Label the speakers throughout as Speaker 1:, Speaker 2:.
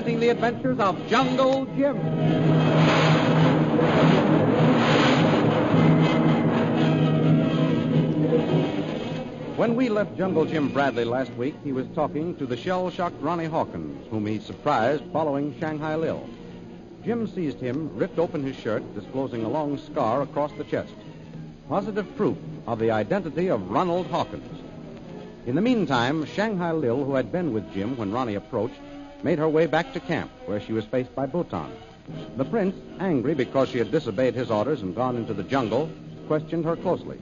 Speaker 1: Presenting the adventures of Jungle Jim. When we left Jungle Jim Bradley last week, he was talking to the shell shocked Ronnie Hawkins, whom he surprised following Shanghai Lil. Jim seized him, ripped open his shirt, disclosing a long scar across the chest. Positive proof of the identity of Ronald Hawkins. In the meantime, Shanghai Lil, who had been with Jim when Ronnie approached, made her way back to camp, where she was faced by Bhutan. The prince, angry because she had disobeyed his orders and gone into the jungle, questioned her closely,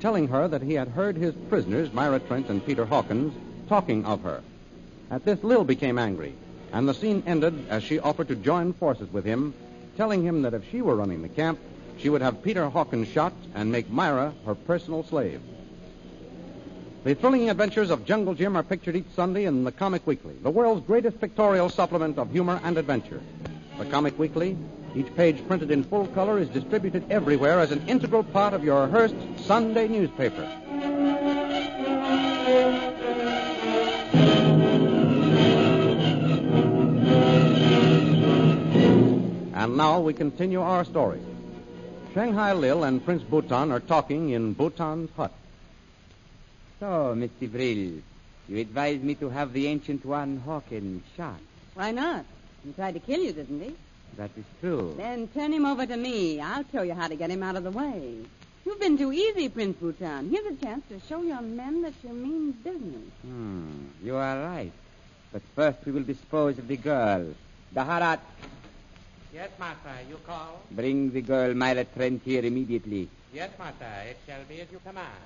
Speaker 1: telling her that he had heard his prisoners, Myra Trent and Peter Hawkins, talking of her. At this, Lil became angry, and the scene ended as she offered to join forces with him, telling him that if she were running the camp, she would have Peter Hawkins shot and make Myra her personal slave. The thrilling adventures of Jungle Jim are pictured each Sunday in the Comic Weekly, the world's greatest pictorial supplement of humor and adventure. The Comic Weekly, each page printed in full color, is distributed everywhere as an integral part of your Hearst Sunday newspaper. And now we continue our story. Shanghai Lil and Prince Bhutan are talking in Bhutan's hut.
Speaker 2: So, Mr. Brill, you advise me to have the ancient one Hawkins shot.
Speaker 3: Why not? He tried to kill you, didn't he?
Speaker 2: That is true.
Speaker 3: Then turn him over to me. I'll show you how to get him out of the way. You've been too easy, Prince Bhutan. Here's a chance to show your men that you mean business.
Speaker 2: Hmm, you are right. But first we will dispose of the girl. Daharat,
Speaker 4: Yes, master. You call?
Speaker 2: bring the girl Myra Trent here immediately.
Speaker 4: Yes, master. It shall be as you command.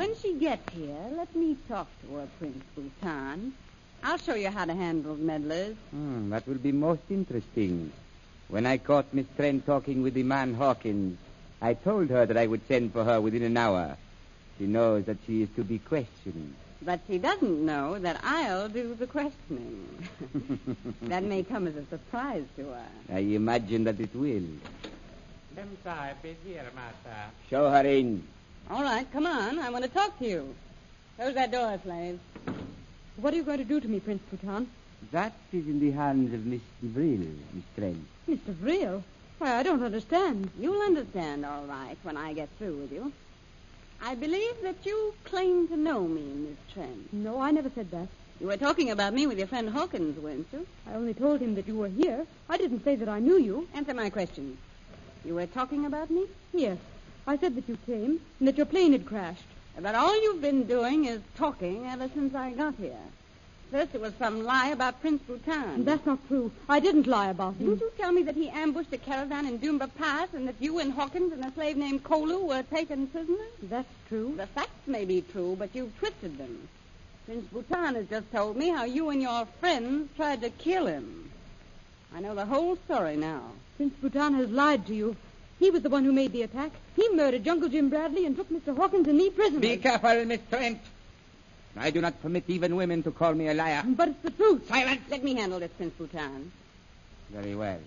Speaker 3: When she gets here, let me talk to her, Prince Bhutan. I'll show you how to handle meddlers.
Speaker 2: Hmm, that will be most interesting. When I caught Miss Trent talking with the man Hawkins, I told her that I would send for her within an hour. She knows that she is to be questioned.
Speaker 3: But she doesn't know that I'll do the questioning. that may come as a surprise to her.
Speaker 2: I imagine that it will.
Speaker 4: Mem Sahib is here, master.
Speaker 2: Show her in.
Speaker 3: All right, come on. I want to talk to you. Close that door, slave.
Speaker 5: What are you going to do to me, Prince Bhutan?
Speaker 2: That is in the hands of Miss Vril, Miss Trent.
Speaker 5: Mr. Vril? Why, I don't understand.
Speaker 3: You'll understand all right when I get through with you. I believe that you claim to know me, Miss Trent.
Speaker 5: No, I never said that.
Speaker 3: You were talking about me with your friend Hawkins, weren't you?
Speaker 5: I only told him that you were here. I didn't say that I knew you.
Speaker 3: Answer my question. You were talking about me?
Speaker 5: Yes. I said that you came and that your plane had crashed.
Speaker 3: That all you've been doing is talking ever since I got here. First, it was some lie about Prince Bhutan.
Speaker 5: That's not true. I didn't lie about him.
Speaker 3: Didn't you tell me that he ambushed a caravan in Dumba Pass and that you and Hawkins and a slave named Kolu were taken prisoners?
Speaker 5: That's true.
Speaker 3: The facts may be true, but you've twisted them. Prince Bhutan has just told me how you and your friends tried to kill him. I know the whole story now.
Speaker 5: Prince Bhutan has lied to you. He was the one who made the attack. He murdered Jungle Jim Bradley and took Mr. Hawkins and me prisoners.
Speaker 2: Be careful, Miss Trent. I do not permit even women to call me a liar.
Speaker 5: But it's the truth.
Speaker 3: Silence! Let me handle this, Prince Bhutan.
Speaker 2: Very well.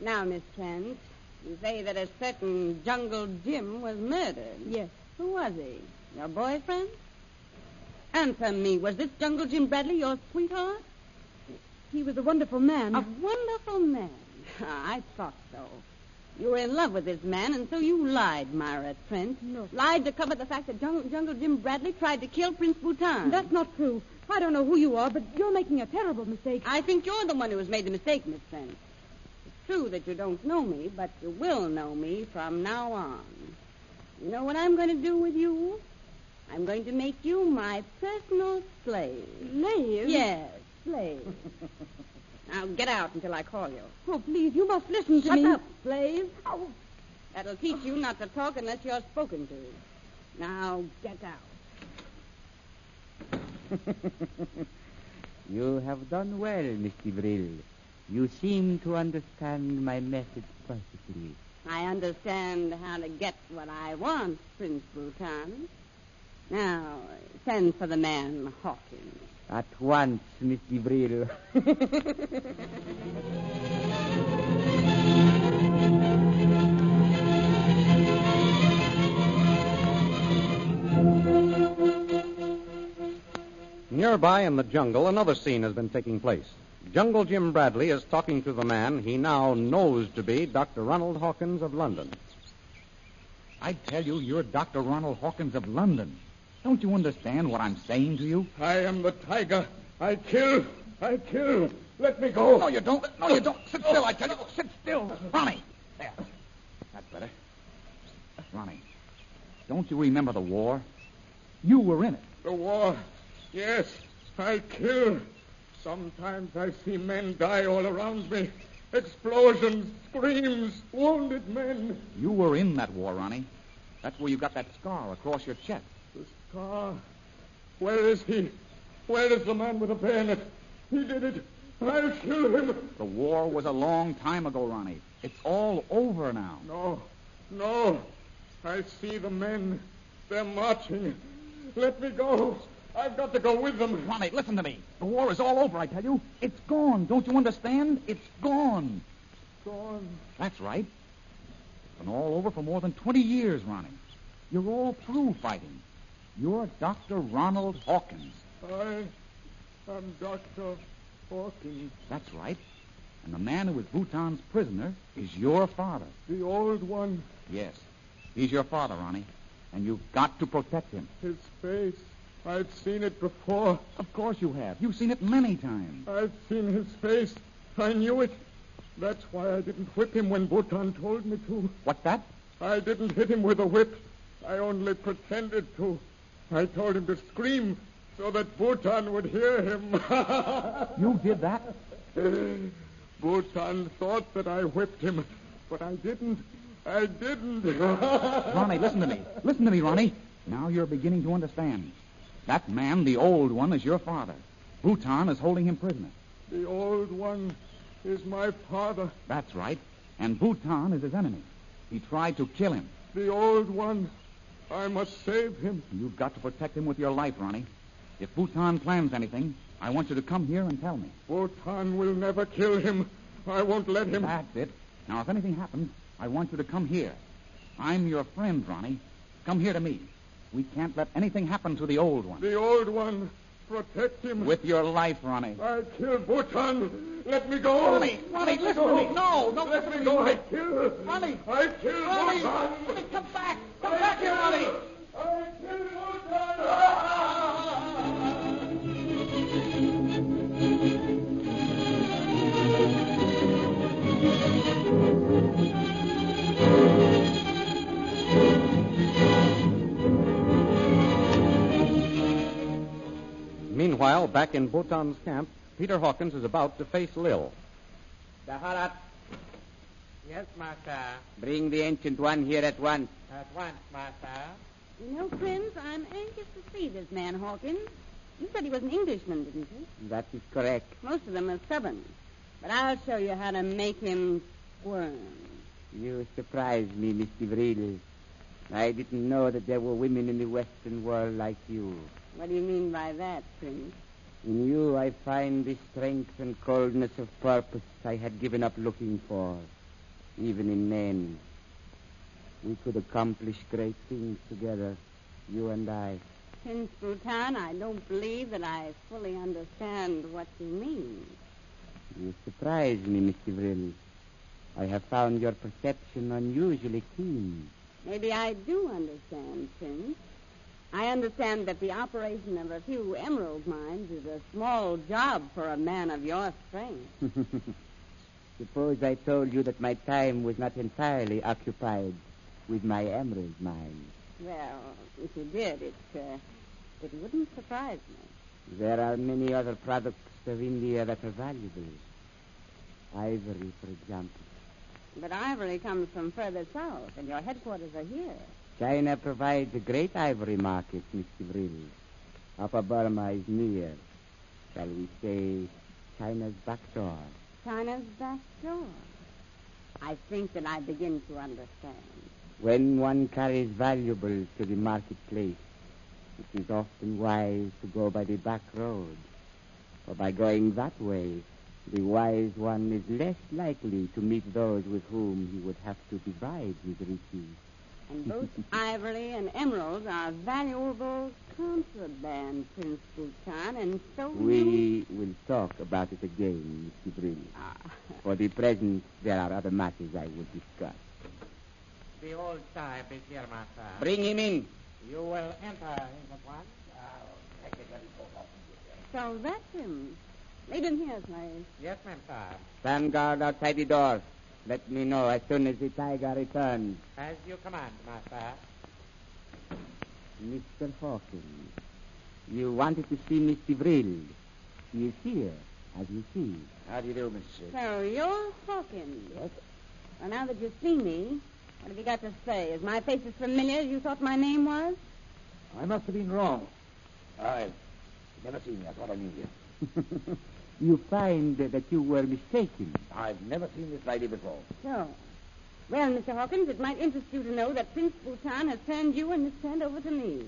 Speaker 3: Now, Miss Trent, you say that a certain Jungle Jim was murdered.
Speaker 5: Yes.
Speaker 3: Who was he? Your boyfriend? Answer me. Was this Jungle Jim Bradley your sweetheart?
Speaker 5: He was a wonderful man.
Speaker 3: A wonderful man. I thought so. You were in love with this man, and so you lied, Myra Trent.
Speaker 5: No.
Speaker 3: Lied to cover the fact that Jungle, Jungle Jim Bradley tried to kill Prince Bhutan.
Speaker 5: That's not true. I don't know who you are, but you're making a terrible mistake.
Speaker 3: I think you're the one who has made the mistake, Miss Trent. It's true that you don't know me, but you will know me from now on. You know what I'm going to do with you? I'm going to make you my personal slave.
Speaker 5: Slave?
Speaker 3: Yes, slave. now get out until I call you.
Speaker 5: Oh, please, you must listen to
Speaker 3: Shut
Speaker 5: me.
Speaker 3: up, slave. Oh. That'll teach you not to talk unless you're spoken to. Now get out.
Speaker 2: you have done well, Mr. Brill. You seem to understand my message perfectly.
Speaker 3: I understand how to get what I want, Prince Bhutan. Now, send for the man Hawkins.
Speaker 2: At once, Mr. Brill.
Speaker 1: Nearby in the jungle, another scene has been taking place. Jungle Jim Bradley is talking to the man he now knows to be Dr. Ronald Hawkins of London.
Speaker 6: I tell you, you're Dr. Ronald Hawkins of London. Don't you understand what I'm saying to you?
Speaker 7: I am the tiger. I kill. I kill. Let me go.
Speaker 6: No, you don't. No, you don't. Sit still, I tell you. Sit still. Ronnie. There. That's better. Ronnie, don't you remember the war? You were in it.
Speaker 7: The war. Yes, I kill. Sometimes I see men die all around me. Explosions, screams, wounded men.
Speaker 6: You were in that war, Ronnie. That's where you got that scar across your chest.
Speaker 7: Scar. Where is he? Where is the man with the bayonet? He did it. I'll kill him.
Speaker 6: The war was a long time ago, Ronnie. It's all over now.
Speaker 7: No, no. I see the men. They're marching. Let me go. I've got to go with them.
Speaker 6: Ronnie, listen to me. The war is all over, I tell you. It's gone. Don't you understand? It's gone.
Speaker 7: Gone.
Speaker 6: That's right. It's been all over for more than 20 years, Ronnie. You're all through fighting. You're Dr. Ronald Hawkins.
Speaker 7: I am Dr. Hawkins,
Speaker 6: That's right. And the man who is Bhutan's prisoner is your father.
Speaker 7: the old one.
Speaker 6: Yes. He's your father, Ronnie. And you've got to protect him.
Speaker 7: His face. I've seen it before.
Speaker 6: Of course you have. You've seen it many times.
Speaker 7: I've seen his face. I knew it. That's why I didn't whip him when Bhutan told me to.
Speaker 6: What's that?
Speaker 7: I didn't hit him with a whip. I only pretended to. I told him to scream so that Bhutan would hear him.
Speaker 6: You did that?
Speaker 7: Bhutan thought that I whipped him, but I didn't. I didn't.
Speaker 6: Ronnie, listen to me. Listen to me, Ronnie. Now you're beginning to understand. That man, the old one, is your father. Bhutan is holding him prisoner.
Speaker 7: The old one is my father.
Speaker 6: That's right. And Bhutan is his enemy. He tried to kill him.
Speaker 7: The old one. I must save him.
Speaker 6: You've got to protect him with your life, Ronnie. If Bhutan plans anything, I want you to come here and tell me.
Speaker 7: Bhutan will never kill him. I won't let him.
Speaker 6: That's it. Now, if anything happens, I want you to come here. I'm your friend, Ronnie. Come here to me. We can't let anything happen to the old one.
Speaker 7: The old one. Protect him.
Speaker 6: With your life, Ronnie.
Speaker 7: I kill Bhutan. Let me go.
Speaker 6: Ronnie, Ronnie, listen
Speaker 7: go.
Speaker 6: to me. No, no,
Speaker 7: Let
Speaker 6: listen
Speaker 7: me go.
Speaker 6: me.
Speaker 7: I kill.
Speaker 6: Ronnie.
Speaker 7: I kill
Speaker 6: Ronnie,
Speaker 7: Bhutan.
Speaker 6: Ronnie, come back. Come
Speaker 7: I
Speaker 6: back here. Ronnie.
Speaker 1: Meanwhile, back in Bhutan's camp, Peter Hawkins is about to face Lil.
Speaker 2: Daharat,
Speaker 4: Yes, master.
Speaker 2: bring the ancient one here at once.
Speaker 4: At once, master.
Speaker 3: You know, Prince, I'm anxious to see this man Hawkins. You said he was an Englishman, didn't you?
Speaker 2: That is correct.
Speaker 3: Most of them are stubborn. But I'll show you how to make him squirm.
Speaker 2: You surprise me, Mr. Brill. I didn't know that there were women in the Western world like you.
Speaker 3: What do you mean by that, Prince?
Speaker 2: In you, I find the strength and coldness of purpose I had given up looking for, even in men. We could accomplish great things together, you and I.
Speaker 3: Prince Bhutan, I don't believe that I fully understand what you mean.
Speaker 2: You surprise me, Mr. Brill. I have found your perception unusually keen.
Speaker 3: Maybe I do understand, Prince. I understand that the operation of a few emerald mines is a small job for a man of your strength.
Speaker 2: Suppose I told you that my time was not entirely occupied with my emerald mine.
Speaker 3: Well, if you did, it, uh, it wouldn't surprise me.
Speaker 2: There are many other products of India that are valuable. Ivory, for example.
Speaker 3: But ivory comes from further south, and your headquarters are here.
Speaker 2: China provides a great ivory market, Mr. Brill. Upper Burma is near. Shall we say China's back door?
Speaker 3: China's back door. I think that I begin to understand.
Speaker 2: When one carries valuables to the marketplace, it is often wise to go by the back road. For by going that way, the wise one is less likely to meet those with whom he would have to divide his riches.
Speaker 3: And both ivory and emeralds are valuable contraband, Prince Bhutan, and so you...
Speaker 2: We will talk about it again, Mr. Brill.
Speaker 3: Ah,
Speaker 2: For the present, there are other matters I will discuss.
Speaker 4: The old Sahib is here, master.
Speaker 2: Bring him in.
Speaker 4: You will enter in at once. I'll take it very
Speaker 3: so that's him. Lead him here, slave.
Speaker 4: Yes, ma'am, sir.
Speaker 2: Stand guard outside the door. Let me know as soon as the tiger returns.
Speaker 4: As you command, master.
Speaker 2: Mr. Hawkins, you wanted to see Mr. Brill. He is here, as you see.
Speaker 6: How do you do, Mrs.
Speaker 3: So you're Hawkins.
Speaker 2: Yes.
Speaker 3: Well, now that you see me, what have you got to say? Is my face as familiar as you thought my name was?
Speaker 6: I must have been wrong. I've never seen you. I thought I knew you.
Speaker 2: you find that you were mistaken.
Speaker 6: I've never seen this lady before.
Speaker 3: So. Well, Mr. Hawkins, it might interest you to know that Prince Bhutan has turned you and Miss Trent over to me.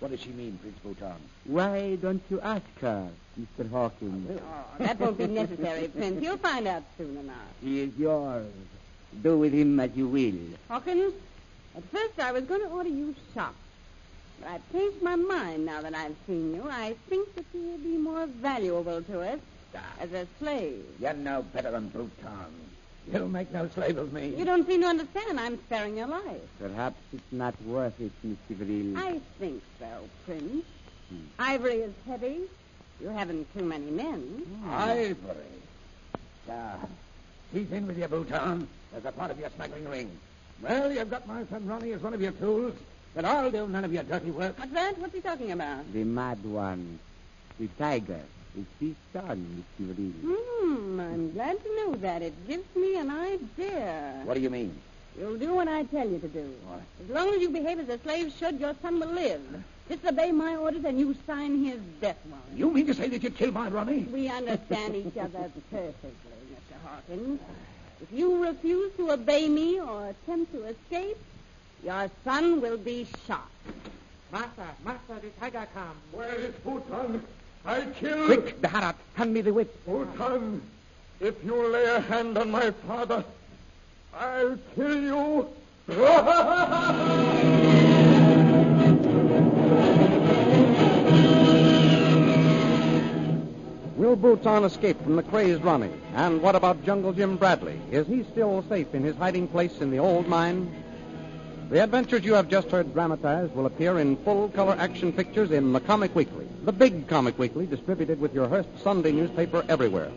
Speaker 6: What does she mean, Prince Bhutan?
Speaker 2: Why don't you ask her, Mr. Hawkins?
Speaker 3: Oh, oh, that won't be necessary, Prince. You'll find out soon enough.
Speaker 2: He is yours. Do with him as you will.
Speaker 3: Hawkins, at first I was going to order you shot. But I've changed my mind now that I've seen you. I think that you will be more valuable to us as a slave.
Speaker 6: You're no better than Bhutan. You'll make no slave of me.
Speaker 3: You don't seem to understand. I'm sparing your life.
Speaker 2: Perhaps it's not worth it, Mr. Brill.
Speaker 3: I think so, Prince. Ivory is heavy. You haven't too many men.
Speaker 6: Ivory. Ah, He's in with your Bhutan. There's a part of your smuggling ring. Well, you've got my son Ronnie as one of your tools, but I'll do none of your dirty work.
Speaker 3: What's that? What's he talking about?
Speaker 2: The mad one. The tiger. Is his son, Mr. Brill.
Speaker 3: Hmm, I'm glad to know that. It gives me an idea.
Speaker 6: What do you mean?
Speaker 3: You'll do what I tell you to do.
Speaker 6: What?
Speaker 3: As long as you behave as a slave should, your son will live. Disobey my orders and you sign his death warrant.
Speaker 6: You mean to say that you'd kill my Ronnie?
Speaker 3: We understand each other perfectly, Mr. Hawkins. If you refuse to obey me or attempt to escape, your son will be shot.
Speaker 4: Master, master, the tiger comes.
Speaker 7: Where is Bhutan? I kill.
Speaker 2: Quick, Bharat, hand me the whip.
Speaker 7: Oh, Bhutan, if you lay a hand on my father, I'll kill you.
Speaker 1: Will Bhutan escape from the crazed Ronnie? And what about Jungle Jim Bradley? Is he still safe in his hiding place in the old mine? The adventures you have just heard dramatized will appear in full color action pictures in the Comic Weekly, the big Comic Weekly distributed with your Hearst Sunday newspaper everywhere.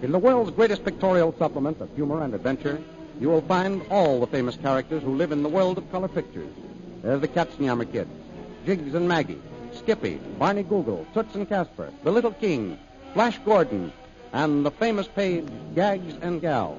Speaker 1: In the world's greatest pictorial supplement of humor and adventure, you will find all the famous characters who live in the world of color pictures. There's the Katzenjammer Kids, Jiggs and Maggie, Skippy, Barney Google, Toots and Casper, the Little King, Flash Gordon, and the famous page Gags and Gals.